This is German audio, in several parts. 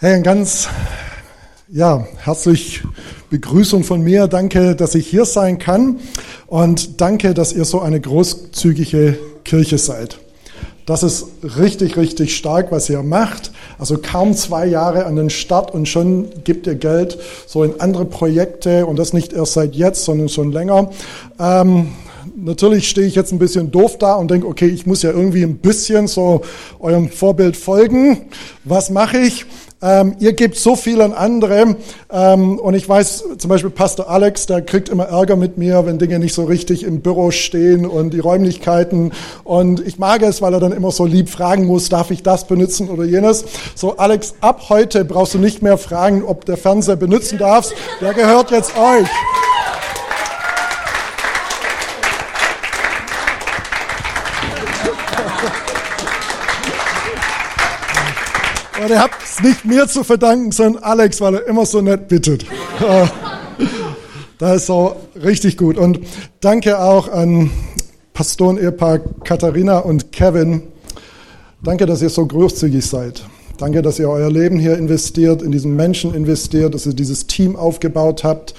Hey, ein ganz ja, herzlich Begrüßung von mir. Danke, dass ich hier sein kann und danke, dass ihr so eine großzügige Kirche seid. Das ist richtig, richtig stark, was ihr macht. Also kaum zwei Jahre an den Start und schon gibt ihr Geld so in andere Projekte und das nicht erst seit jetzt, sondern schon länger. Ähm, natürlich stehe ich jetzt ein bisschen doof da und denke, okay, ich muss ja irgendwie ein bisschen so eurem Vorbild folgen. Was mache ich? Ähm, ihr gebt so viel an andere ähm, und ich weiß zum Beispiel Pastor Alex, der kriegt immer Ärger mit mir, wenn Dinge nicht so richtig im Büro stehen und die Räumlichkeiten und ich mag es, weil er dann immer so lieb fragen muss, darf ich das benutzen oder jenes. So Alex, ab heute brauchst du nicht mehr fragen, ob der Fernseher benutzen darfst, der gehört jetzt euch. Und ihr habt es nicht mir zu verdanken, sondern Alex, weil er immer so nett bittet. Das ist so richtig gut. Und danke auch an Pastoren-Ehepaar Katharina und Kevin. Danke, dass ihr so großzügig seid. Danke, dass ihr euer Leben hier investiert, in diesen Menschen investiert, dass ihr dieses Team aufgebaut habt.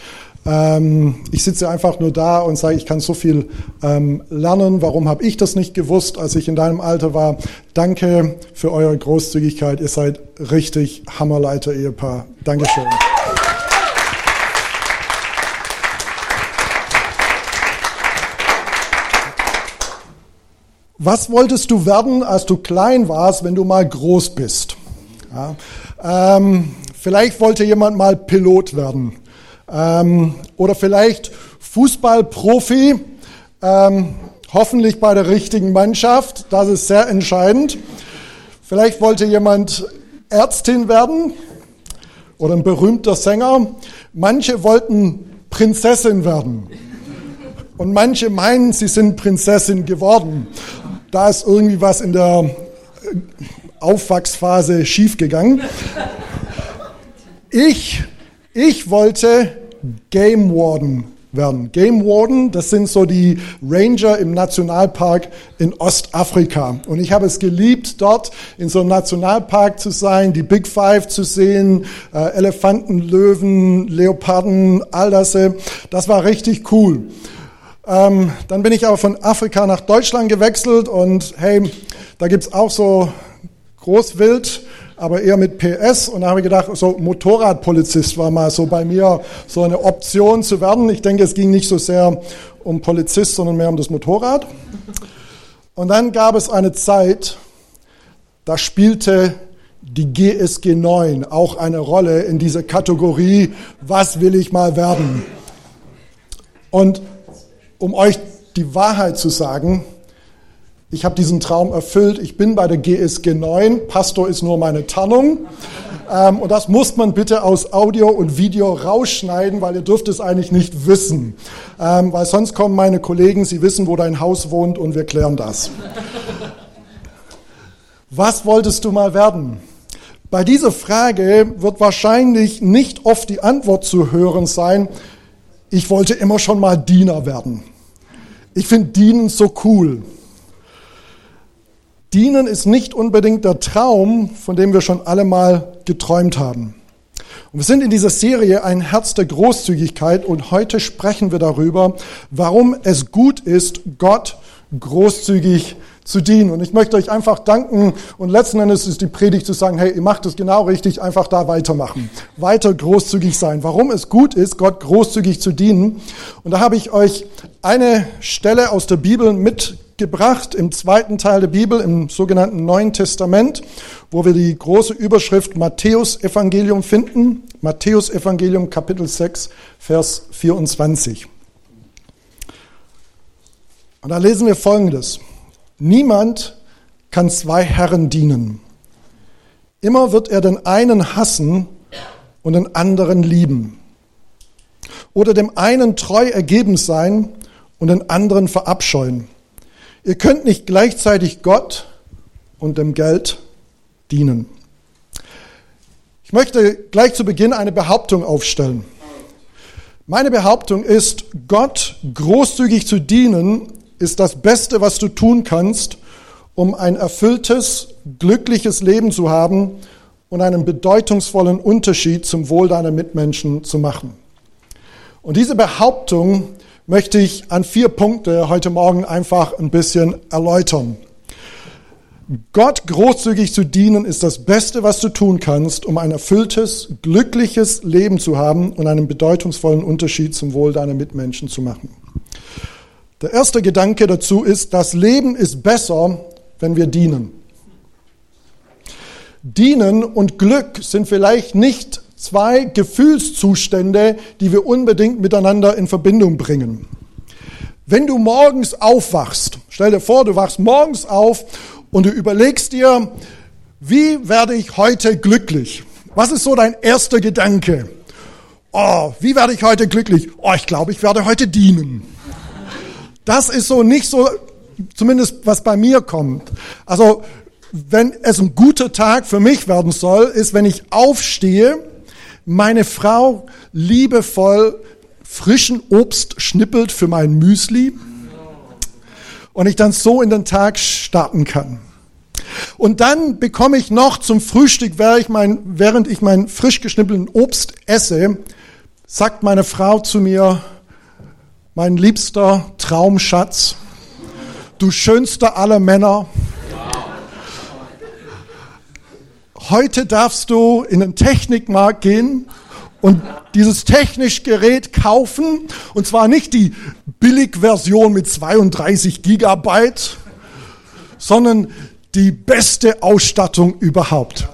Ähm, ich sitze einfach nur da und sage, ich kann so viel ähm, lernen. Warum habe ich das nicht gewusst, als ich in deinem Alter war? Danke für eure Großzügigkeit. Ihr seid richtig Hammerleiter-Ehepaar. Dankeschön. Was wolltest du werden, als du klein warst, wenn du mal groß bist? Ja, ähm, vielleicht wollte jemand mal Pilot werden. Ähm, oder vielleicht Fußballprofi, ähm, hoffentlich bei der richtigen Mannschaft, das ist sehr entscheidend. Vielleicht wollte jemand Ärztin werden oder ein berühmter Sänger. Manche wollten Prinzessin werden. Und manche meinen, sie sind Prinzessin geworden. Da ist irgendwie was in der Aufwachsphase schiefgegangen. Ich, ich wollte Game Warden werden. Game Warden, das sind so die Ranger im Nationalpark in Ostafrika. Und ich habe es geliebt, dort in so einem Nationalpark zu sein, die Big Five zu sehen, äh, Elefanten, Löwen, Leoparden, all das. Äh, das war richtig cool. Ähm, dann bin ich aber von Afrika nach Deutschland gewechselt und hey, da gibt's auch so Großwild aber eher mit PS. Und da habe ich gedacht, so Motorradpolizist war mal so bei mir so eine Option zu werden. Ich denke, es ging nicht so sehr um Polizist, sondern mehr um das Motorrad. Und dann gab es eine Zeit, da spielte die GSG 9 auch eine Rolle in dieser Kategorie, was will ich mal werden? Und um euch die Wahrheit zu sagen, ich habe diesen Traum erfüllt. Ich bin bei der GSG 9. Pastor ist nur meine Tarnung. Ähm, und das muss man bitte aus Audio und Video rausschneiden, weil ihr dürft es eigentlich nicht wissen. Ähm, weil sonst kommen meine Kollegen, sie wissen, wo dein Haus wohnt und wir klären das. Was wolltest du mal werden? Bei dieser Frage wird wahrscheinlich nicht oft die Antwort zu hören sein, ich wollte immer schon mal Diener werden. Ich finde Dienen so cool. Dienen ist nicht unbedingt der Traum, von dem wir schon alle mal geträumt haben. Und wir sind in dieser Serie ein Herz der Großzügigkeit und heute sprechen wir darüber, warum es gut ist, Gott großzügig zu dienen. Und ich möchte euch einfach danken und letzten Endes ist die Predigt zu sagen, hey, ihr macht es genau richtig, einfach da weitermachen. Weiter großzügig sein. Warum es gut ist, Gott großzügig zu dienen. Und da habe ich euch eine Stelle aus der Bibel mit gebracht im zweiten Teil der Bibel, im sogenannten Neuen Testament, wo wir die große Überschrift Matthäus Evangelium finden. Matthäus Evangelium Kapitel 6, Vers 24. Und da lesen wir Folgendes. Niemand kann zwei Herren dienen. Immer wird er den einen hassen und den anderen lieben. Oder dem einen treu ergeben sein und den anderen verabscheuen. Ihr könnt nicht gleichzeitig Gott und dem Geld dienen. Ich möchte gleich zu Beginn eine Behauptung aufstellen. Meine Behauptung ist, Gott großzügig zu dienen, ist das Beste, was du tun kannst, um ein erfülltes, glückliches Leben zu haben und einen bedeutungsvollen Unterschied zum Wohl deiner Mitmenschen zu machen. Und diese Behauptung möchte ich an vier Punkte heute Morgen einfach ein bisschen erläutern. Gott großzügig zu dienen ist das Beste, was du tun kannst, um ein erfülltes, glückliches Leben zu haben und einen bedeutungsvollen Unterschied zum Wohl deiner Mitmenschen zu machen. Der erste Gedanke dazu ist, das Leben ist besser, wenn wir dienen. Dienen und Glück sind vielleicht nicht zwei Gefühlszustände, die wir unbedingt miteinander in Verbindung bringen. Wenn du morgens aufwachst, stell dir vor, du wachst morgens auf und du überlegst dir, wie werde ich heute glücklich? Was ist so dein erster Gedanke? Oh, wie werde ich heute glücklich? Oh, ich glaube, ich werde heute dienen. Das ist so nicht so, zumindest was bei mir kommt. Also, wenn es ein guter Tag für mich werden soll, ist, wenn ich aufstehe, meine Frau liebevoll frischen Obst schnippelt für mein Müsli und ich dann so in den Tag starten kann. Und dann bekomme ich noch zum Frühstück, während ich mein, während ich mein frisch geschnippelten Obst esse, sagt meine Frau zu mir, mein liebster Traumschatz, du schönster aller Männer, heute darfst du in den Technikmarkt gehen und dieses technische Gerät kaufen, und zwar nicht die Billigversion mit 32 Gigabyte, sondern die beste Ausstattung überhaupt.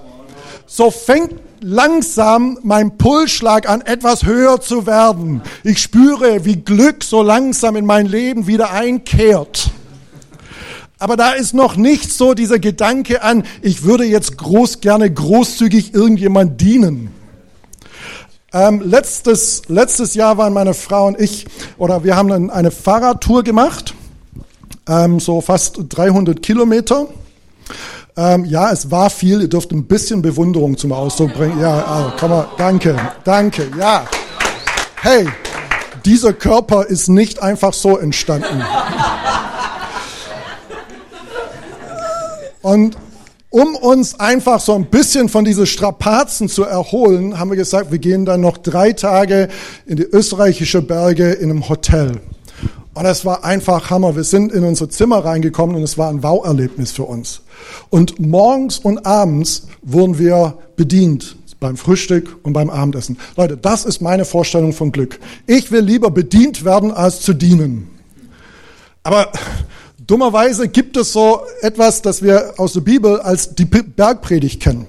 So fängt langsam mein Pulsschlag an, etwas höher zu werden. Ich spüre, wie Glück so langsam in mein Leben wieder einkehrt. Aber da ist noch nicht so dieser Gedanke an, ich würde jetzt groß gerne großzügig irgendjemand dienen. Ähm, letztes, letztes Jahr waren meine Frau und ich, oder wir haben eine Fahrradtour gemacht, ähm, so fast 300 Kilometer. Ähm, ja, es war viel, ihr dürft ein bisschen Bewunderung zum Ausdruck bringen. Ja, also, kann man, danke, danke, ja. Hey, dieser Körper ist nicht einfach so entstanden. Und um uns einfach so ein bisschen von diesen Strapazen zu erholen, haben wir gesagt, wir gehen dann noch drei Tage in die österreichische Berge in einem Hotel. Und es war einfach Hammer. Wir sind in unser Zimmer reingekommen und es war ein Wow-Erlebnis für uns. Und morgens und abends wurden wir bedient beim Frühstück und beim Abendessen. Leute, das ist meine Vorstellung von Glück. Ich will lieber bedient werden, als zu dienen. Aber Dummerweise gibt es so etwas, das wir aus der Bibel als die Bergpredigt kennen.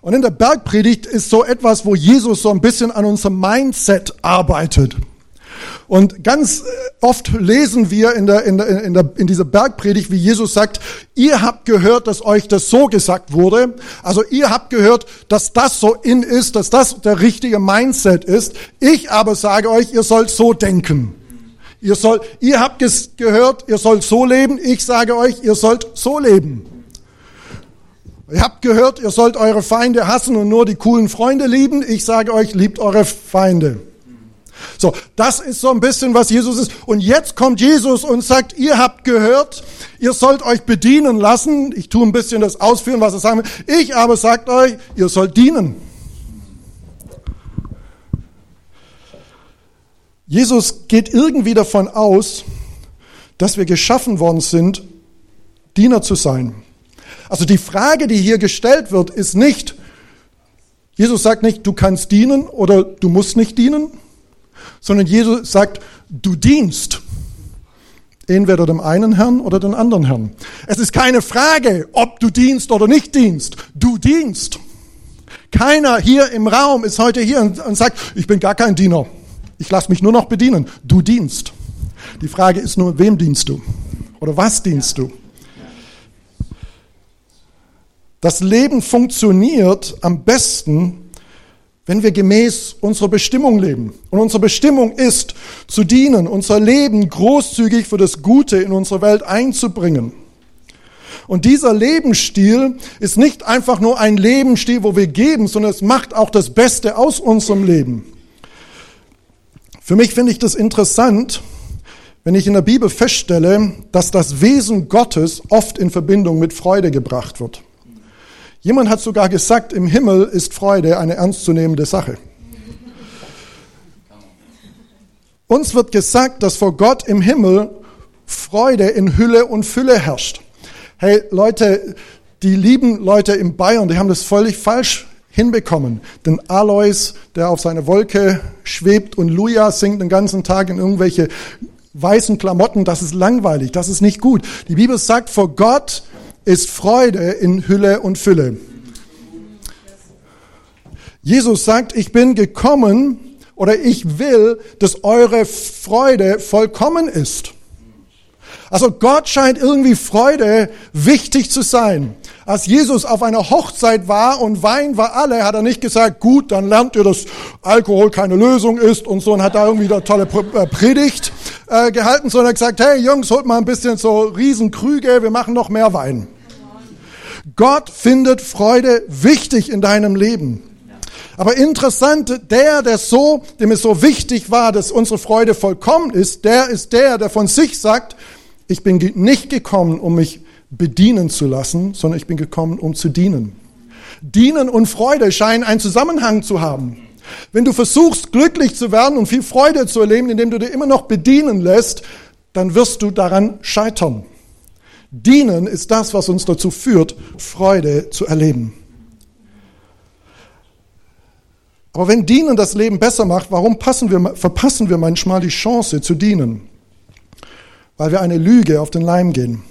Und in der Bergpredigt ist so etwas, wo Jesus so ein bisschen an unserem Mindset arbeitet. Und ganz äh, oft lesen wir in, der, in, der, in, der, in dieser Bergpredigt, wie Jesus sagt, ihr habt gehört, dass euch das so gesagt wurde. Also ihr habt gehört, dass das so in ist, dass das der richtige Mindset ist. Ich aber sage euch, ihr sollt so denken. Ihr, soll, ihr habt gehört, ihr sollt so leben. Ich sage euch, ihr sollt so leben. Ihr habt gehört, ihr sollt eure Feinde hassen und nur die coolen Freunde lieben. Ich sage euch, liebt eure Feinde. So, das ist so ein bisschen, was Jesus ist. Und jetzt kommt Jesus und sagt, ihr habt gehört, ihr sollt euch bedienen lassen. Ich tue ein bisschen das ausführen, was er sagen will. Ich aber sagt euch, ihr sollt dienen. Jesus geht irgendwie davon aus, dass wir geschaffen worden sind, Diener zu sein. Also die Frage, die hier gestellt wird, ist nicht, Jesus sagt nicht, du kannst dienen oder du musst nicht dienen, sondern Jesus sagt, du dienst. Entweder dem einen Herrn oder dem anderen Herrn. Es ist keine Frage, ob du dienst oder nicht dienst. Du dienst. Keiner hier im Raum ist heute hier und sagt, ich bin gar kein Diener. Ich lasse mich nur noch bedienen. Du dienst. Die Frage ist nur, wem dienst du? Oder was dienst du? Das Leben funktioniert am besten, wenn wir gemäß unserer Bestimmung leben. Und unsere Bestimmung ist, zu dienen, unser Leben großzügig für das Gute in unsere Welt einzubringen. Und dieser Lebensstil ist nicht einfach nur ein Lebensstil, wo wir geben, sondern es macht auch das Beste aus unserem Leben. Für mich finde ich das interessant, wenn ich in der Bibel feststelle, dass das Wesen Gottes oft in Verbindung mit Freude gebracht wird. Jemand hat sogar gesagt, im Himmel ist Freude eine ernstzunehmende Sache. Uns wird gesagt, dass vor Gott im Himmel Freude in Hülle und Fülle herrscht. Hey Leute, die lieben Leute in Bayern, die haben das völlig falsch hinbekommen. Denn Alois, der auf seiner Wolke schwebt und Luja singt den ganzen Tag in irgendwelche weißen Klamotten, das ist langweilig, das ist nicht gut. Die Bibel sagt, vor Gott ist Freude in Hülle und Fülle. Jesus sagt, ich bin gekommen oder ich will, dass eure Freude vollkommen ist. Also Gott scheint irgendwie Freude wichtig zu sein. Als Jesus auf einer Hochzeit war und Wein war alle, hat er nicht gesagt, gut, dann lernt ihr, dass Alkohol keine Lösung ist und so und hat da irgendwie eine tolle äh, Predigt äh, gehalten, sondern gesagt, hey Jungs, holt mal ein bisschen so Riesenkrüge, wir machen noch mehr Wein. Gott findet Freude wichtig in deinem Leben. Aber interessant, der, der so, dem es so wichtig war, dass unsere Freude vollkommen ist, der ist der, der von sich sagt, ich bin nicht gekommen, um mich bedienen zu lassen, sondern ich bin gekommen, um zu dienen. Dienen und Freude scheinen einen Zusammenhang zu haben. Wenn du versuchst, glücklich zu werden und viel Freude zu erleben, indem du dir immer noch bedienen lässt, dann wirst du daran scheitern. Dienen ist das, was uns dazu führt, Freude zu erleben. Aber wenn Dienen das Leben besser macht, warum wir, verpassen wir manchmal die Chance zu dienen? Weil wir eine Lüge auf den Leim gehen.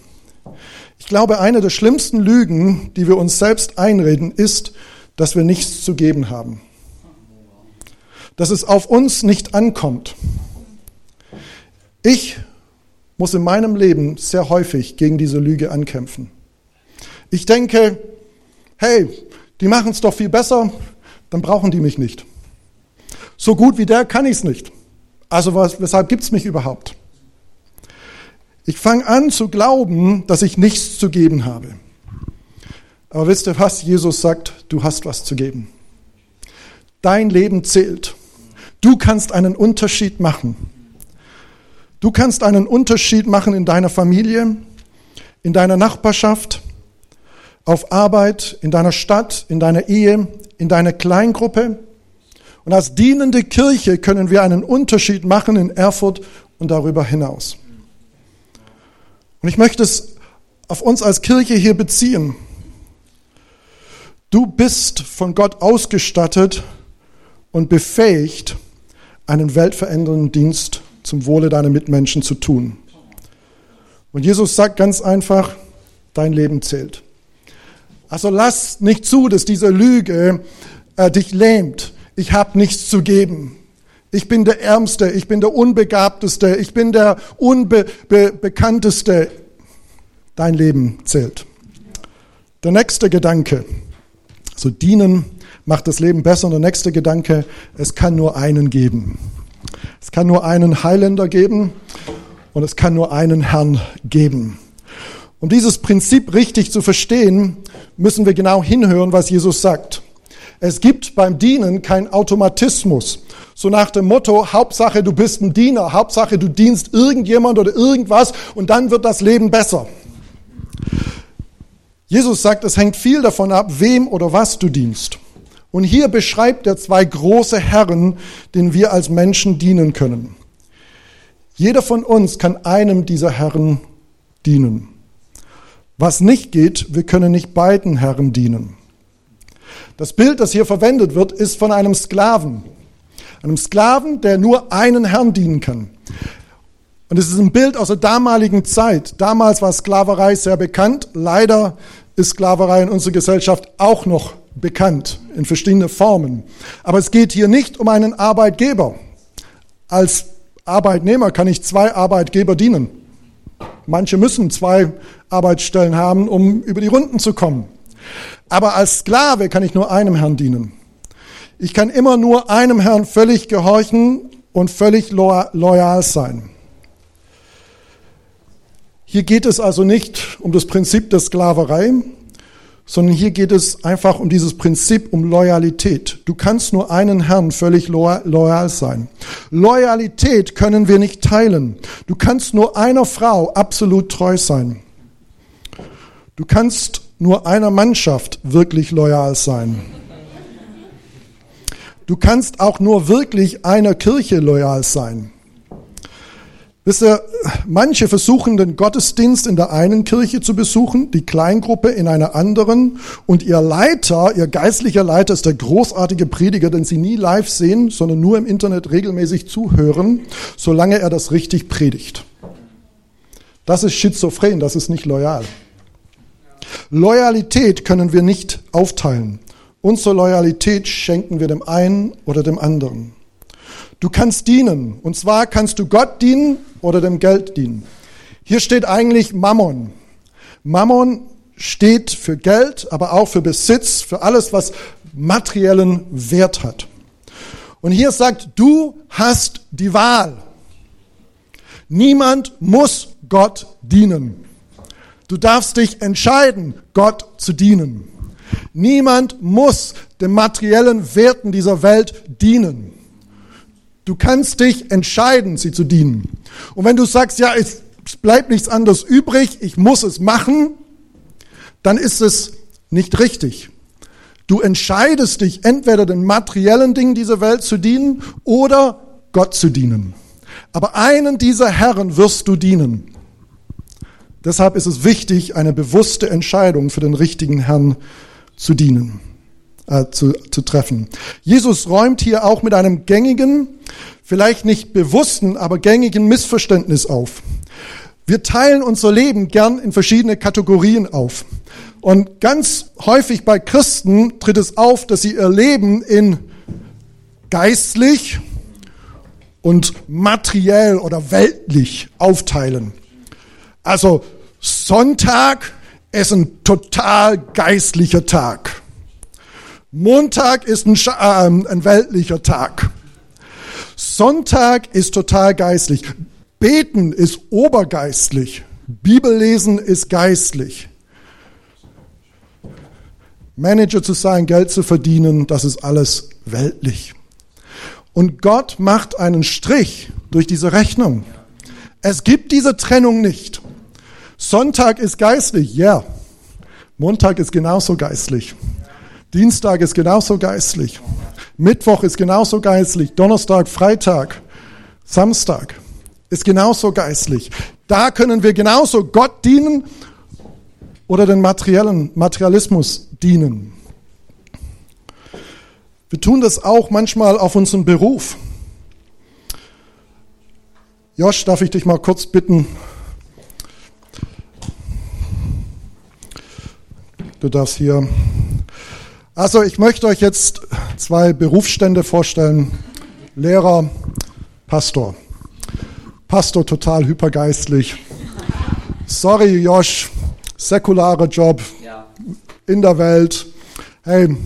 Ich glaube, eine der schlimmsten Lügen, die wir uns selbst einreden, ist, dass wir nichts zu geben haben. Dass es auf uns nicht ankommt. Ich muss in meinem Leben sehr häufig gegen diese Lüge ankämpfen. Ich denke, hey, die machen es doch viel besser, dann brauchen die mich nicht. So gut wie der kann ich es nicht. Also was, weshalb gibt es mich überhaupt? Ich fange an zu glauben, dass ich nichts zu geben habe. Aber wisst ihr was? Jesus sagt, du hast was zu geben. Dein Leben zählt. Du kannst einen Unterschied machen. Du kannst einen Unterschied machen in deiner Familie, in deiner Nachbarschaft, auf Arbeit, in deiner Stadt, in deiner Ehe, in deiner Kleingruppe. Und als dienende Kirche können wir einen Unterschied machen in Erfurt und darüber hinaus. Und ich möchte es auf uns als Kirche hier beziehen. Du bist von Gott ausgestattet und befähigt, einen weltverändernden Dienst zum Wohle deiner Mitmenschen zu tun. Und Jesus sagt ganz einfach, dein Leben zählt. Also lass nicht zu, dass diese Lüge äh, dich lähmt. Ich habe nichts zu geben. Ich bin der Ärmste, ich bin der Unbegabteste, ich bin der Unbekannteste. Dein Leben zählt. Der nächste Gedanke, so dienen macht das Leben besser. Und der nächste Gedanke, es kann nur einen geben. Es kann nur einen Heiländer geben und es kann nur einen Herrn geben. Um dieses Prinzip richtig zu verstehen, müssen wir genau hinhören, was Jesus sagt. Es gibt beim Dienen kein Automatismus. So nach dem Motto, Hauptsache du bist ein Diener, Hauptsache du dienst irgendjemand oder irgendwas und dann wird das Leben besser. Jesus sagt, es hängt viel davon ab, wem oder was du dienst. Und hier beschreibt er zwei große Herren, denen wir als Menschen dienen können. Jeder von uns kann einem dieser Herren dienen. Was nicht geht, wir können nicht beiden Herren dienen. Das Bild, das hier verwendet wird, ist von einem Sklaven. Einem Sklaven, der nur einen Herrn dienen kann. Und es ist ein Bild aus der damaligen Zeit. Damals war Sklaverei sehr bekannt. Leider ist Sklaverei in unserer Gesellschaft auch noch bekannt in verschiedenen Formen. Aber es geht hier nicht um einen Arbeitgeber. Als Arbeitnehmer kann ich zwei Arbeitgeber dienen. Manche müssen zwei Arbeitsstellen haben, um über die Runden zu kommen. Aber als Sklave kann ich nur einem Herrn dienen. Ich kann immer nur einem Herrn völlig gehorchen und völlig loyal sein. Hier geht es also nicht um das Prinzip der Sklaverei, sondern hier geht es einfach um dieses Prinzip, um Loyalität. Du kannst nur einen Herrn völlig loyal sein. Loyalität können wir nicht teilen. Du kannst nur einer Frau absolut treu sein. Du kannst nur einer Mannschaft wirklich loyal sein. Du kannst auch nur wirklich einer Kirche loyal sein. Wisst ihr, manche versuchen den Gottesdienst in der einen Kirche zu besuchen, die Kleingruppe in einer anderen und ihr Leiter, ihr geistlicher Leiter ist der großartige Prediger, den sie nie live sehen, sondern nur im Internet regelmäßig zuhören, solange er das richtig predigt. Das ist schizophren, das ist nicht loyal. Loyalität können wir nicht aufteilen. Unsere Loyalität schenken wir dem einen oder dem anderen. Du kannst dienen. Und zwar kannst du Gott dienen oder dem Geld dienen. Hier steht eigentlich Mammon. Mammon steht für Geld, aber auch für Besitz, für alles, was materiellen Wert hat. Und hier sagt, du hast die Wahl. Niemand muss Gott dienen. Du darfst dich entscheiden, Gott zu dienen. Niemand muss den materiellen Werten dieser Welt dienen. Du kannst dich entscheiden, sie zu dienen. Und wenn du sagst, ja, es bleibt nichts anderes übrig, ich muss es machen, dann ist es nicht richtig. Du entscheidest dich, entweder den materiellen Dingen dieser Welt zu dienen oder Gott zu dienen. Aber einen dieser Herren wirst du dienen. Deshalb ist es wichtig, eine bewusste Entscheidung für den richtigen Herrn zu dienen, äh, zu, zu treffen. Jesus räumt hier auch mit einem gängigen, vielleicht nicht bewussten, aber gängigen Missverständnis auf. Wir teilen unser Leben gern in verschiedene Kategorien auf. Und ganz häufig bei Christen tritt es auf, dass sie ihr Leben in geistlich und materiell oder weltlich aufteilen. Also Sonntag ist ein total geistlicher Tag. Montag ist ein, äh, ein weltlicher Tag. Sonntag ist total geistlich. Beten ist obergeistlich. Bibellesen ist geistlich. Manager zu sein, Geld zu verdienen, das ist alles weltlich. Und Gott macht einen Strich durch diese Rechnung. Es gibt diese Trennung nicht. Sonntag ist geistlich, ja. Yeah. Montag ist genauso geistlich. Dienstag ist genauso geistlich. Mittwoch ist genauso geistlich. Donnerstag, Freitag, Samstag ist genauso geistlich. Da können wir genauso Gott dienen oder den materiellen Materialismus dienen. Wir tun das auch manchmal auf unseren Beruf. Josh, darf ich dich mal kurz bitten, Du darfst hier. Also ich möchte euch jetzt zwei Berufsstände vorstellen. Lehrer, Pastor. Pastor total hypergeistlich. Sorry, Josh, säkularer Job in der Welt. Hey,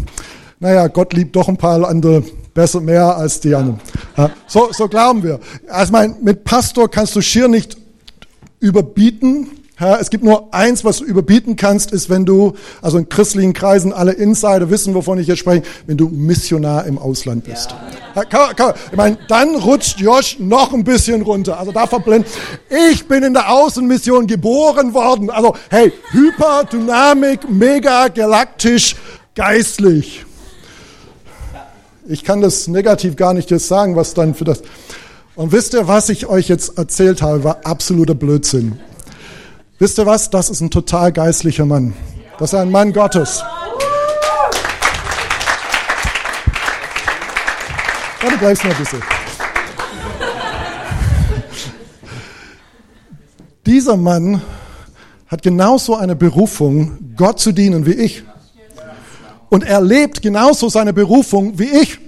naja, Gott liebt doch ein paar andere besser mehr als die anderen. Ja, so, so glauben wir. Also mein, mit Pastor kannst du schier nicht überbieten, ja, es gibt nur eins, was du überbieten kannst, ist, wenn du, also in christlichen Kreisen, alle Insider wissen, wovon ich jetzt spreche, wenn du Missionar im Ausland bist. Ja. Kann, kann, ich meine, dann rutscht Josh noch ein bisschen runter. Also da verblendet. Ich bin in der Außenmission geboren worden. Also, hey, Hyperdynamik, mega galaktisch, geistlich. Ich kann das negativ gar nicht jetzt sagen, was dann für das. Und wisst ihr, was ich euch jetzt erzählt habe, war absoluter Blödsinn. Wisst ihr was? Das ist ein total geistlicher Mann. Das ist ein Mann Gottes. Ja, du bleibst noch ein bisschen. Dieser Mann hat genauso eine Berufung, Gott zu dienen wie ich. Und er lebt genauso seine Berufung wie ich.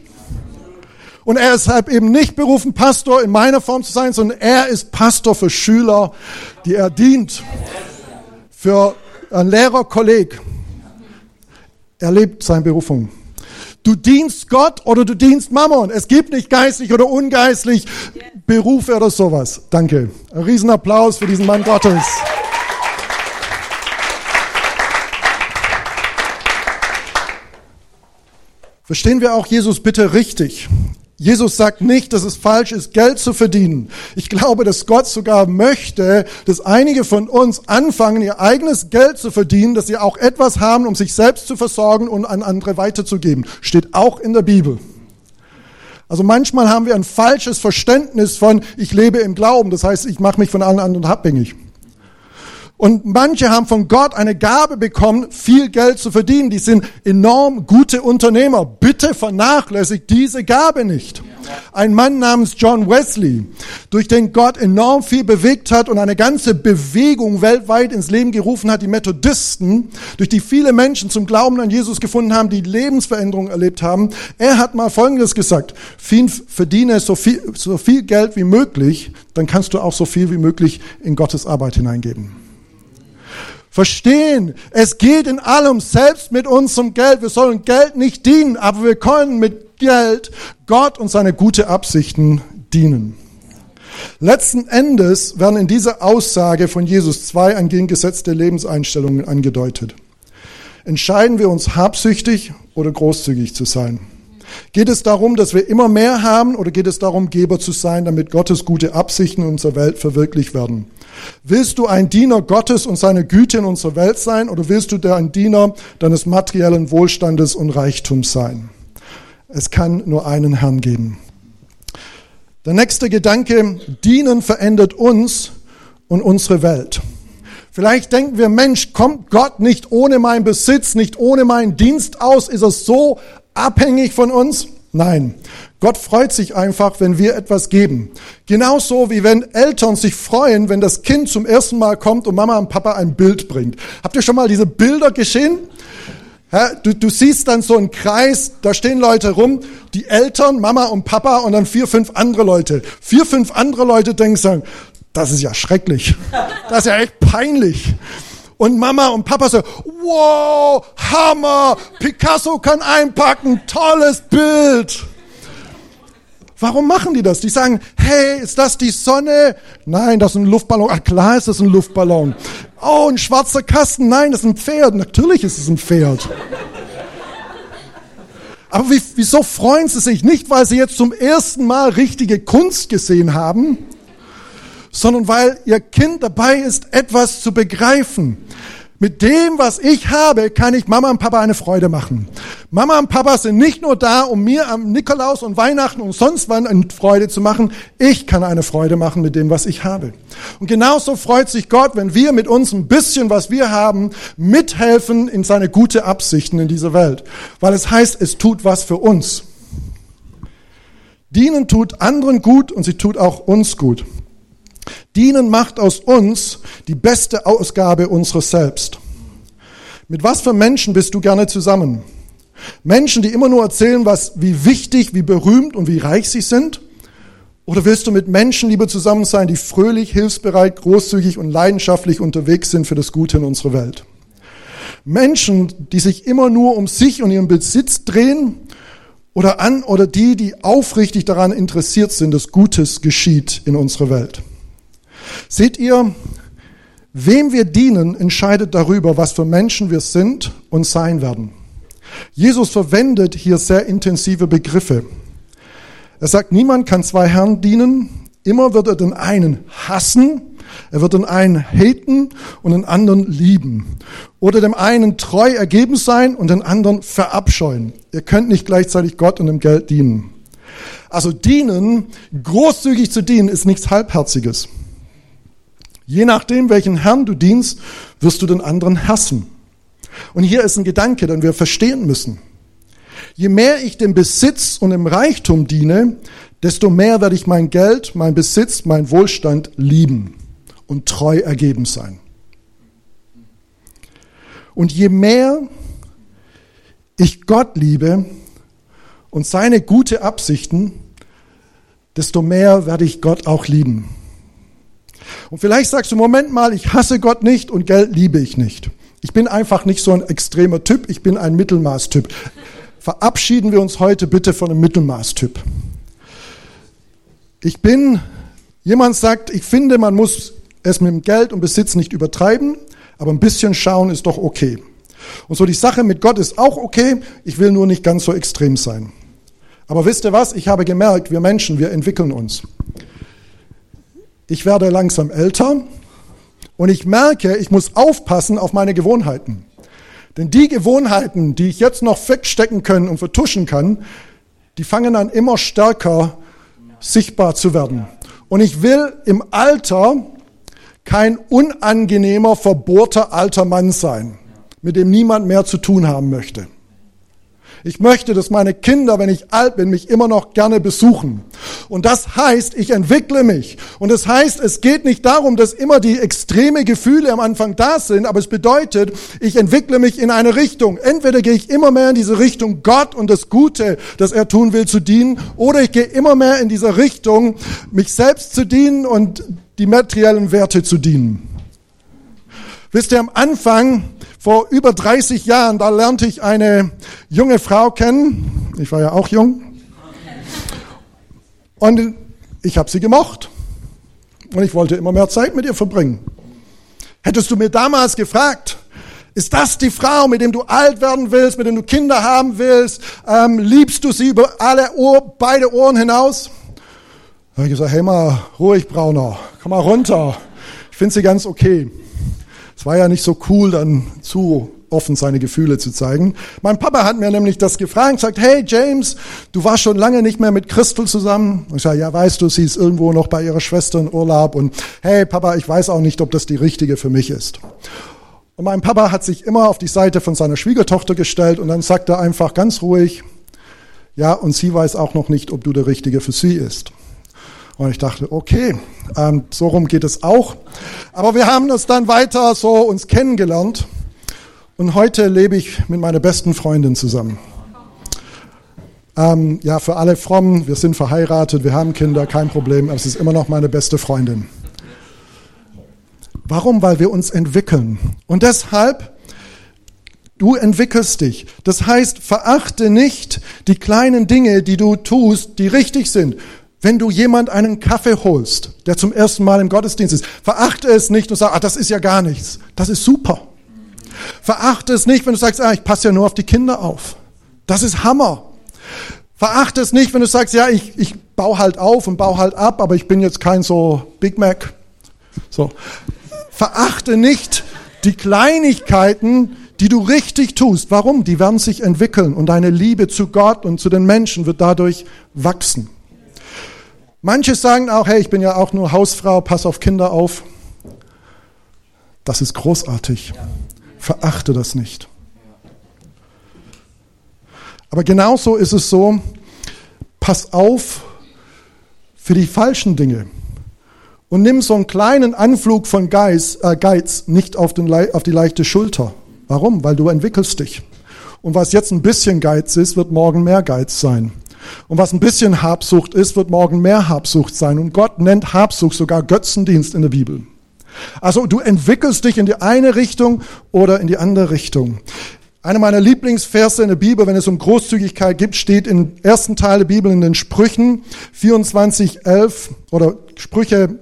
Und er ist deshalb eben nicht berufen, Pastor in meiner Form zu sein, sondern er ist Pastor für Schüler, die er dient. Für einen Lehrerkolleg. Er lebt seine Berufung. Du dienst Gott oder du dienst Mammon. Es gibt nicht geistlich oder ungeistlich Berufe oder sowas. Danke. Ein Riesenapplaus für diesen Mann Gottes. Verstehen wir auch Jesus bitte richtig. Jesus sagt nicht, dass es falsch ist, Geld zu verdienen. Ich glaube, dass Gott sogar möchte, dass einige von uns anfangen, ihr eigenes Geld zu verdienen, dass sie auch etwas haben, um sich selbst zu versorgen und an andere weiterzugeben. Steht auch in der Bibel. Also manchmal haben wir ein falsches Verständnis von, ich lebe im Glauben. Das heißt, ich mache mich von allen anderen abhängig. Und manche haben von Gott eine Gabe bekommen, viel Geld zu verdienen. Die sind enorm gute Unternehmer. Bitte vernachlässigt diese Gabe nicht. Ein Mann namens John Wesley, durch den Gott enorm viel bewegt hat und eine ganze Bewegung weltweit ins Leben gerufen hat, die Methodisten, durch die viele Menschen zum Glauben an Jesus gefunden haben, die Lebensveränderungen erlebt haben. Er hat mal Folgendes gesagt, verdiene so viel, so viel Geld wie möglich, dann kannst du auch so viel wie möglich in Gottes Arbeit hineingeben verstehen, es geht in allem, selbst mit unserem Geld. Wir sollen Geld nicht dienen, aber wir können mit Geld Gott und seine gute Absichten dienen. Letzten Endes werden in dieser Aussage von Jesus zwei entgegengesetzte Lebenseinstellungen angedeutet. Entscheiden wir uns habsüchtig oder großzügig zu sein? Geht es darum, dass wir immer mehr haben oder geht es darum, Geber zu sein, damit Gottes gute Absichten in unserer Welt verwirklicht werden? Willst du ein Diener Gottes und seiner Güte in unserer Welt sein oder willst du ein Diener deines materiellen Wohlstandes und Reichtums sein? Es kann nur einen Herrn geben. Der nächste Gedanke, dienen verändert uns und unsere Welt. Vielleicht denken wir, Mensch, kommt Gott nicht ohne meinen Besitz, nicht ohne meinen Dienst aus? Ist er so abhängig von uns? Nein, Gott freut sich einfach, wenn wir etwas geben. Genauso wie wenn Eltern sich freuen, wenn das Kind zum ersten Mal kommt und Mama und Papa ein Bild bringt. Habt ihr schon mal diese Bilder gesehen? Du, du siehst dann so einen Kreis, da stehen Leute rum, die Eltern, Mama und Papa und dann vier, fünf andere Leute. Vier, fünf andere Leute denken sagen, das ist ja schrecklich. Das ist ja echt peinlich. Und Mama und Papa so, wow, Hammer, Picasso kann einpacken, tolles Bild. Warum machen die das? Die sagen, hey, ist das die Sonne? Nein, das ist ein Luftballon. Ach klar ist das ein Luftballon. Oh, ein schwarzer Kasten. Nein, das ist ein Pferd. Natürlich ist es ein Pferd. Aber wie, wieso freuen sie sich? Nicht, weil sie jetzt zum ersten Mal richtige Kunst gesehen haben, sondern weil ihr Kind dabei ist, etwas zu begreifen. Mit dem, was ich habe, kann ich Mama und Papa eine Freude machen. Mama und Papa sind nicht nur da, um mir am Nikolaus und Weihnachten und sonst wann eine Freude zu machen. Ich kann eine Freude machen mit dem, was ich habe. Und genauso freut sich Gott, wenn wir mit uns ein bisschen, was wir haben, mithelfen in seine gute Absichten in dieser Welt. Weil es heißt, es tut was für uns. Dienen tut anderen gut und sie tut auch uns gut. Dienen macht aus uns die beste Ausgabe unseres Selbst. Mit was für Menschen bist du gerne zusammen? Menschen, die immer nur erzählen, was, wie wichtig, wie berühmt und wie reich sie sind? Oder willst du mit Menschen lieber zusammen sein, die fröhlich, hilfsbereit, großzügig und leidenschaftlich unterwegs sind für das Gute in unserer Welt? Menschen, die sich immer nur um sich und ihren Besitz drehen oder an oder die, die aufrichtig daran interessiert sind, dass Gutes geschieht in unserer Welt. Seht ihr, wem wir dienen, entscheidet darüber, was für Menschen wir sind und sein werden. Jesus verwendet hier sehr intensive Begriffe. Er sagt, niemand kann zwei Herren dienen. Immer wird er den einen hassen, er wird den einen haten und den anderen lieben. Oder dem einen treu ergeben sein und den anderen verabscheuen. Ihr könnt nicht gleichzeitig Gott und dem Geld dienen. Also dienen, großzügig zu dienen, ist nichts Halbherziges. Je nachdem, welchen Herrn du dienst, wirst du den anderen hassen. Und hier ist ein Gedanke, den wir verstehen müssen. Je mehr ich dem Besitz und dem Reichtum diene, desto mehr werde ich mein Geld, mein Besitz, mein Wohlstand lieben und treu ergeben sein. Und je mehr ich Gott liebe und seine gute Absichten, desto mehr werde ich Gott auch lieben. Und vielleicht sagst du, Moment mal, ich hasse Gott nicht und Geld liebe ich nicht. Ich bin einfach nicht so ein extremer Typ, ich bin ein Mittelmaßtyp. Verabschieden wir uns heute bitte von einem Mittelmaßtyp. Ich bin, jemand sagt, ich finde, man muss es mit dem Geld und Besitz nicht übertreiben, aber ein bisschen schauen ist doch okay. Und so die Sache mit Gott ist auch okay, ich will nur nicht ganz so extrem sein. Aber wisst ihr was? Ich habe gemerkt, wir Menschen, wir entwickeln uns. Ich werde langsam älter und ich merke, ich muss aufpassen auf meine Gewohnheiten. Denn die Gewohnheiten, die ich jetzt noch wegstecken können und vertuschen kann, die fangen an immer stärker sichtbar zu werden. Und ich will im Alter kein unangenehmer, verbohrter alter Mann sein, mit dem niemand mehr zu tun haben möchte. Ich möchte, dass meine Kinder, wenn ich alt bin, mich immer noch gerne besuchen. Und das heißt, ich entwickle mich. Und das heißt, es geht nicht darum, dass immer die extreme Gefühle am Anfang da sind, aber es bedeutet, ich entwickle mich in eine Richtung. Entweder gehe ich immer mehr in diese Richtung, Gott und das Gute, das er tun will, zu dienen, oder ich gehe immer mehr in dieser Richtung, mich selbst zu dienen und die materiellen Werte zu dienen. Wisst ihr, am Anfang vor über 30 Jahren, da lernte ich eine junge Frau kennen. Ich war ja auch jung. Und ich habe sie gemocht. Und ich wollte immer mehr Zeit mit ihr verbringen. Hättest du mir damals gefragt, ist das die Frau, mit dem du alt werden willst, mit dem du Kinder haben willst? Ähm, liebst du sie über alle Ohr, beide Ohren hinaus? Da habe ich gesagt, hey mal, ruhig, Brauner, komm mal runter. Ich finde sie ganz okay. Es war ja nicht so cool, dann zu offen seine Gefühle zu zeigen. Mein Papa hat mir nämlich das gefragt, und sagt, hey James, du warst schon lange nicht mehr mit Christel zusammen. Und ich sage, ja, weißt du, sie ist irgendwo noch bei ihrer Schwester in Urlaub und hey Papa, ich weiß auch nicht, ob das die richtige für mich ist. Und mein Papa hat sich immer auf die Seite von seiner Schwiegertochter gestellt und dann sagt er einfach ganz ruhig, ja, und sie weiß auch noch nicht, ob du der Richtige für sie ist. Und ich dachte, okay, ähm, so rum geht es auch. Aber wir haben es dann weiter so uns kennengelernt. Und heute lebe ich mit meiner besten Freundin zusammen. Ähm, ja, für alle Frommen, wir sind verheiratet, wir haben Kinder, kein Problem, aber es ist immer noch meine beste Freundin. Warum? Weil wir uns entwickeln. Und deshalb, du entwickelst dich. Das heißt, verachte nicht die kleinen Dinge, die du tust, die richtig sind. Wenn du jemand einen Kaffee holst, der zum ersten Mal im Gottesdienst ist, verachte es nicht und sag, ah, das ist ja gar nichts. Das ist super. Verachte es nicht, wenn du sagst, ah, ich passe ja nur auf die Kinder auf. Das ist Hammer. Verachte es nicht, wenn du sagst, ja, ich, ich baue halt auf und baue halt ab, aber ich bin jetzt kein so Big Mac. So. Verachte nicht die Kleinigkeiten, die du richtig tust. Warum? Die werden sich entwickeln und deine Liebe zu Gott und zu den Menschen wird dadurch wachsen. Manche sagen auch, hey, ich bin ja auch nur Hausfrau, pass auf Kinder auf. Das ist großartig. Verachte das nicht. Aber genauso ist es so, pass auf für die falschen Dinge und nimm so einen kleinen Anflug von Geiz, äh, Geiz nicht auf, den, auf die leichte Schulter. Warum? Weil du entwickelst dich. Und was jetzt ein bisschen Geiz ist, wird morgen mehr Geiz sein. Und was ein bisschen Habsucht ist, wird morgen mehr Habsucht sein. Und Gott nennt Habsucht sogar Götzendienst in der Bibel. Also du entwickelst dich in die eine Richtung oder in die andere Richtung. Einer meiner Lieblingsverse in der Bibel, wenn es um Großzügigkeit geht, steht im ersten Teil der Bibel in den Sprüchen 24, 11 oder Sprüche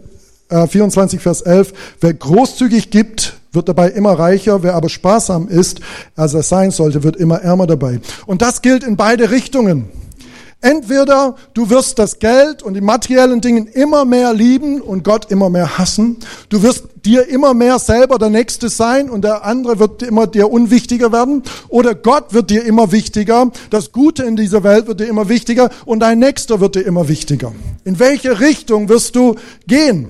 äh, 24, Vers 11. Wer großzügig gibt, wird dabei immer reicher. Wer aber sparsam ist, als er sein sollte, wird immer ärmer dabei. Und das gilt in beide Richtungen. Entweder du wirst das Geld und die materiellen Dinge immer mehr lieben und Gott immer mehr hassen. Du wirst dir immer mehr selber der Nächste sein und der andere wird immer dir unwichtiger werden. Oder Gott wird dir immer wichtiger. Das Gute in dieser Welt wird dir immer wichtiger und dein Nächster wird dir immer wichtiger. In welche Richtung wirst du gehen?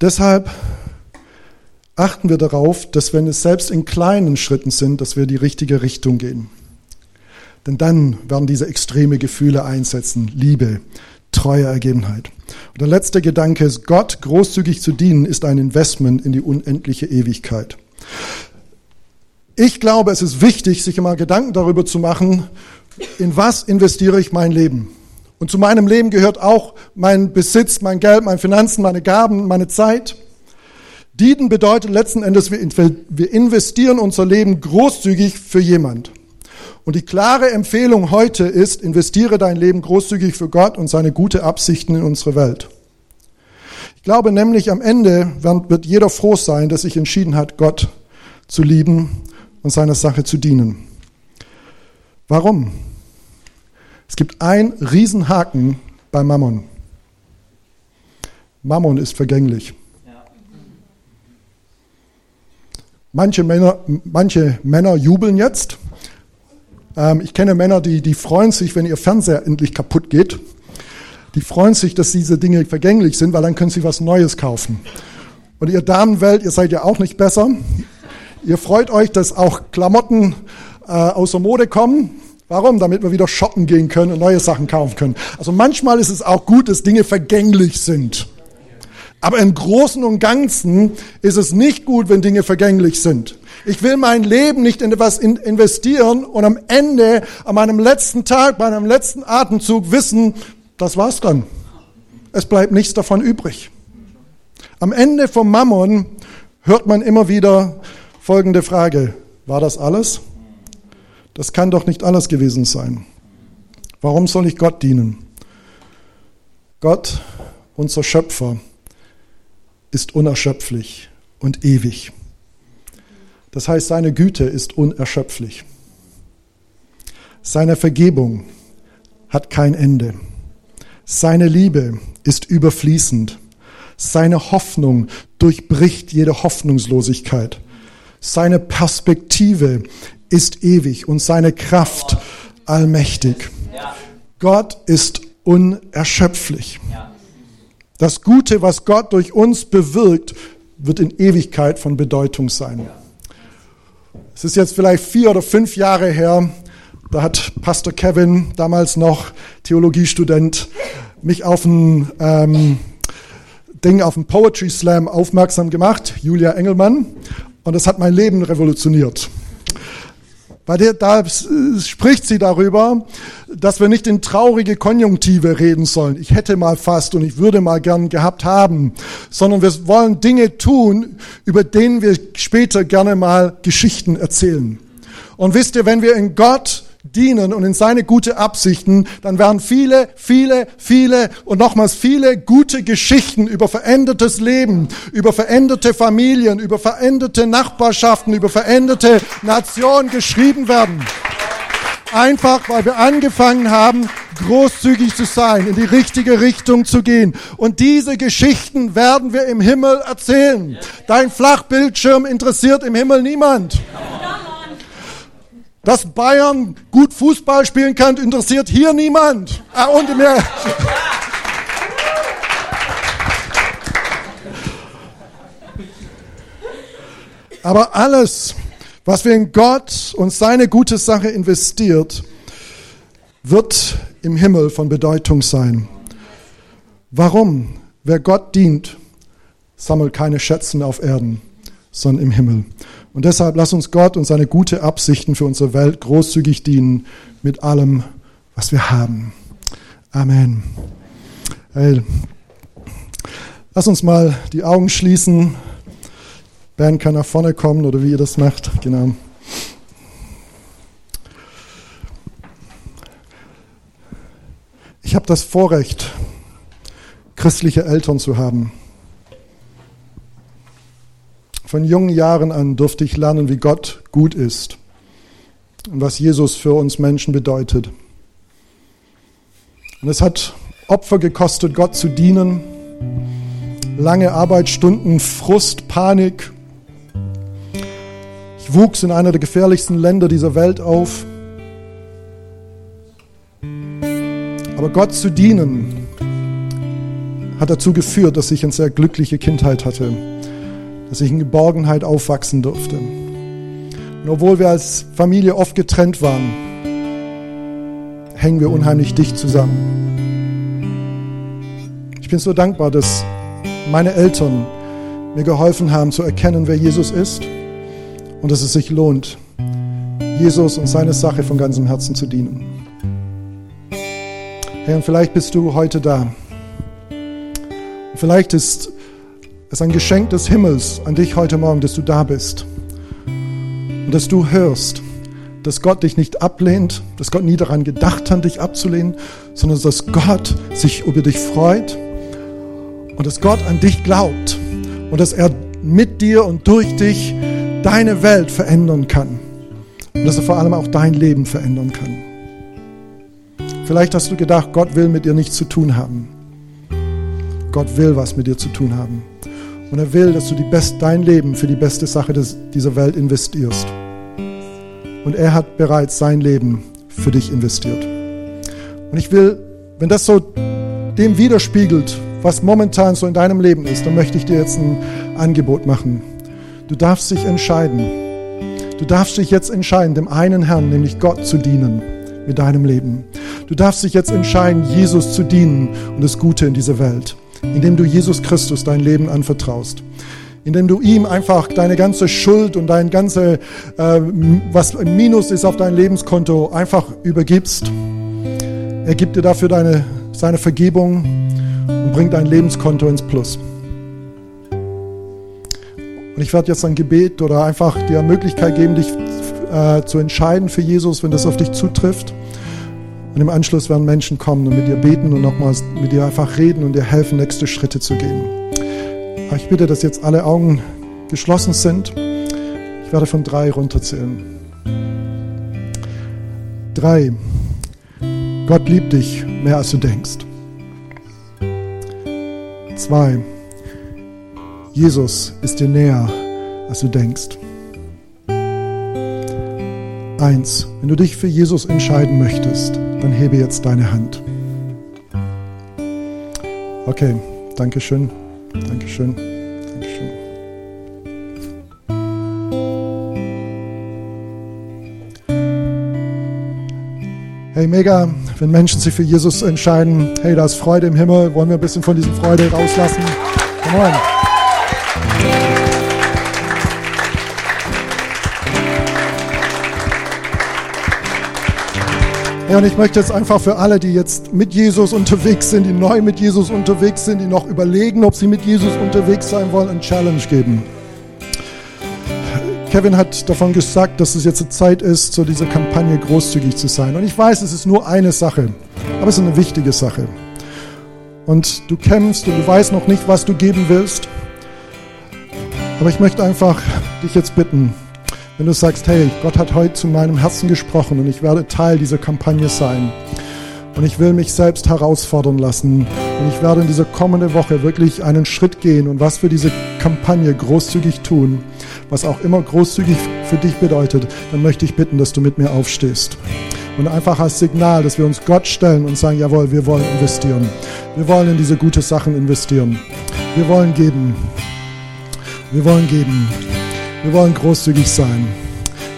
Deshalb achten wir darauf, dass wenn es selbst in kleinen Schritten sind, dass wir die richtige Richtung gehen. Denn dann werden diese extreme Gefühle einsetzen. Liebe, treue Ergebenheit. Und der letzte Gedanke ist, Gott großzügig zu dienen, ist ein Investment in die unendliche Ewigkeit. Ich glaube, es ist wichtig, sich immer Gedanken darüber zu machen, in was investiere ich mein Leben. Und zu meinem Leben gehört auch mein Besitz, mein Geld, meine Finanzen, meine Gaben, meine Zeit. Dienen bedeutet letzten Endes, wir investieren unser Leben großzügig für jemand. Und die klare Empfehlung heute ist, investiere dein Leben großzügig für Gott und seine gute Absichten in unsere Welt. Ich glaube nämlich, am Ende wird jeder froh sein, dass sich entschieden hat, Gott zu lieben und seiner Sache zu dienen. Warum? Es gibt einen Riesenhaken bei Mammon. Mammon ist vergänglich. Manche Männer, manche Männer jubeln jetzt. Ähm, ich kenne Männer, die, die freuen sich, wenn ihr Fernseher endlich kaputt geht. Die freuen sich, dass diese Dinge vergänglich sind, weil dann können sie was Neues kaufen. Und ihr Damenwelt, ihr seid ja auch nicht besser. Ihr freut euch, dass auch Klamotten äh, aus der Mode kommen. Warum? Damit wir wieder shoppen gehen können und neue Sachen kaufen können. Also manchmal ist es auch gut, dass Dinge vergänglich sind. Aber im Großen und Ganzen ist es nicht gut, wenn Dinge vergänglich sind. Ich will mein Leben nicht in etwas investieren und am Ende, an meinem letzten Tag, bei meinem letzten Atemzug wissen, das war's dann. Es bleibt nichts davon übrig. Am Ende vom Mammon hört man immer wieder folgende Frage. War das alles? Das kann doch nicht alles gewesen sein. Warum soll ich Gott dienen? Gott, unser Schöpfer, ist unerschöpflich und ewig. Das heißt, seine Güte ist unerschöpflich. Seine Vergebung hat kein Ende. Seine Liebe ist überfließend. Seine Hoffnung durchbricht jede Hoffnungslosigkeit. Seine Perspektive ist ewig und seine Kraft allmächtig. Gott ist unerschöpflich. Das Gute, was Gott durch uns bewirkt, wird in Ewigkeit von Bedeutung sein. Es ist jetzt vielleicht vier oder fünf Jahre her, da hat Pastor Kevin, damals noch Theologiestudent, mich auf ein ähm, Ding, auf ein Poetry Slam aufmerksam gemacht, Julia Engelmann, und das hat mein Leben revolutioniert. Bei der, da spricht sie darüber, dass wir nicht in traurige Konjunktive reden sollen. Ich hätte mal fast und ich würde mal gern gehabt haben, sondern wir wollen Dinge tun, über denen wir später gerne mal Geschichten erzählen. Und wisst ihr, wenn wir in Gott dienen und in seine gute Absichten, dann werden viele, viele, viele und nochmals viele gute Geschichten über verändertes Leben, über veränderte Familien, über veränderte Nachbarschaften, über veränderte Nationen geschrieben werden. Einfach, weil wir angefangen haben, großzügig zu sein, in die richtige Richtung zu gehen. Und diese Geschichten werden wir im Himmel erzählen. Dein Flachbildschirm interessiert im Himmel niemand. Dass Bayern gut Fußball spielen kann, interessiert hier niemand. Ah, und mehr. Aber alles, was wir in Gott und seine gute Sache investiert, wird im Himmel von Bedeutung sein. Warum? Wer Gott dient, sammelt keine Schätzen auf Erden, sondern im Himmel. Und deshalb lass uns Gott und seine gute Absichten für unsere Welt großzügig dienen mit allem, was wir haben. Amen. Hey, lass uns mal die Augen schließen. Ben kann nach vorne kommen oder wie ihr das macht. Genau. Ich habe das Vorrecht, christliche Eltern zu haben. Von jungen Jahren an durfte ich lernen, wie Gott gut ist und was Jesus für uns Menschen bedeutet. Und es hat Opfer gekostet, Gott zu dienen, lange Arbeitsstunden, Frust, Panik. Ich wuchs in einer der gefährlichsten Länder dieser Welt auf. Aber Gott zu dienen hat dazu geführt, dass ich eine sehr glückliche Kindheit hatte dass ich in Geborgenheit aufwachsen durfte. Und obwohl wir als Familie oft getrennt waren, hängen wir unheimlich dicht zusammen. Ich bin so dankbar, dass meine Eltern mir geholfen haben zu erkennen, wer Jesus ist und dass es sich lohnt, Jesus und seine Sache von ganzem Herzen zu dienen. Herr, und vielleicht bist du heute da. Vielleicht ist ist ein Geschenk des Himmels an dich heute Morgen, dass du da bist. Und dass du hörst, dass Gott dich nicht ablehnt, dass Gott nie daran gedacht hat, dich abzulehnen, sondern dass Gott sich über dich freut und dass Gott an dich glaubt und dass er mit dir und durch dich deine Welt verändern kann. und dass er vor allem auch dein Leben verändern kann. Vielleicht hast du gedacht, Gott will mit dir nichts zu tun haben. Gott will was mit dir zu tun haben. Und er will, dass du best, dein Leben für die beste Sache des, dieser Welt investierst. Und er hat bereits sein Leben für dich investiert. Und ich will, wenn das so dem widerspiegelt, was momentan so in deinem Leben ist, dann möchte ich dir jetzt ein Angebot machen. Du darfst dich entscheiden. Du darfst dich jetzt entscheiden, dem einen Herrn, nämlich Gott, zu dienen mit deinem Leben. Du darfst dich jetzt entscheiden, Jesus zu dienen und das Gute in dieser Welt, indem du Jesus Christus dein Leben anvertraust indem du ihm einfach deine ganze Schuld und dein ganze, äh, was im Minus ist auf dein Lebenskonto, einfach übergibst. Er gibt dir dafür deine, seine Vergebung und bringt dein Lebenskonto ins Plus. Und ich werde jetzt ein Gebet oder einfach dir Möglichkeit geben, dich äh, zu entscheiden für Jesus, wenn das auf dich zutrifft. Und im Anschluss werden Menschen kommen und mit dir beten und nochmals mit dir einfach reden und dir helfen, nächste Schritte zu gehen. Ich bitte, dass jetzt alle Augen geschlossen sind. Ich werde von drei runterzählen. Drei. Gott liebt dich mehr als du denkst. Zwei. Jesus ist dir näher als du denkst. Eins, wenn du dich für Jesus entscheiden möchtest, dann hebe jetzt deine Hand. Okay, danke schön. Dankeschön. Dankeschön. Hey, mega, wenn Menschen sich für Jesus entscheiden. Hey, da ist Freude im Himmel. Wollen wir ein bisschen von dieser Freude rauslassen? Come on. Ja, und ich möchte jetzt einfach für alle, die jetzt mit Jesus unterwegs sind, die neu mit Jesus unterwegs sind, die noch überlegen, ob sie mit Jesus unterwegs sein wollen, eine Challenge geben. Kevin hat davon gesagt, dass es jetzt eine Zeit ist, zu dieser Kampagne großzügig zu sein. Und ich weiß, es ist nur eine Sache, aber es ist eine wichtige Sache. Und du kämpfst und du weißt noch nicht, was du geben willst. Aber ich möchte einfach dich jetzt bitten, wenn du sagst, hey, Gott hat heute zu meinem Herzen gesprochen und ich werde Teil dieser Kampagne sein. Und ich will mich selbst herausfordern lassen. Und ich werde in dieser kommenden Woche wirklich einen Schritt gehen und was für diese Kampagne großzügig tun, was auch immer großzügig für dich bedeutet, dann möchte ich bitten, dass du mit mir aufstehst. Und einfach als Signal, dass wir uns Gott stellen und sagen, jawohl, wir wollen investieren. Wir wollen in diese gute Sachen investieren. Wir wollen geben. Wir wollen geben. Wir wollen großzügig sein.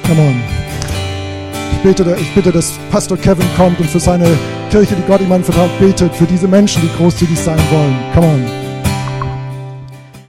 Come on. Ich bete, ich bitte, dass Pastor Kevin kommt und für seine Kirche, die Gott ihm anvertraut, betet, für diese Menschen, die großzügig sein wollen. Come on.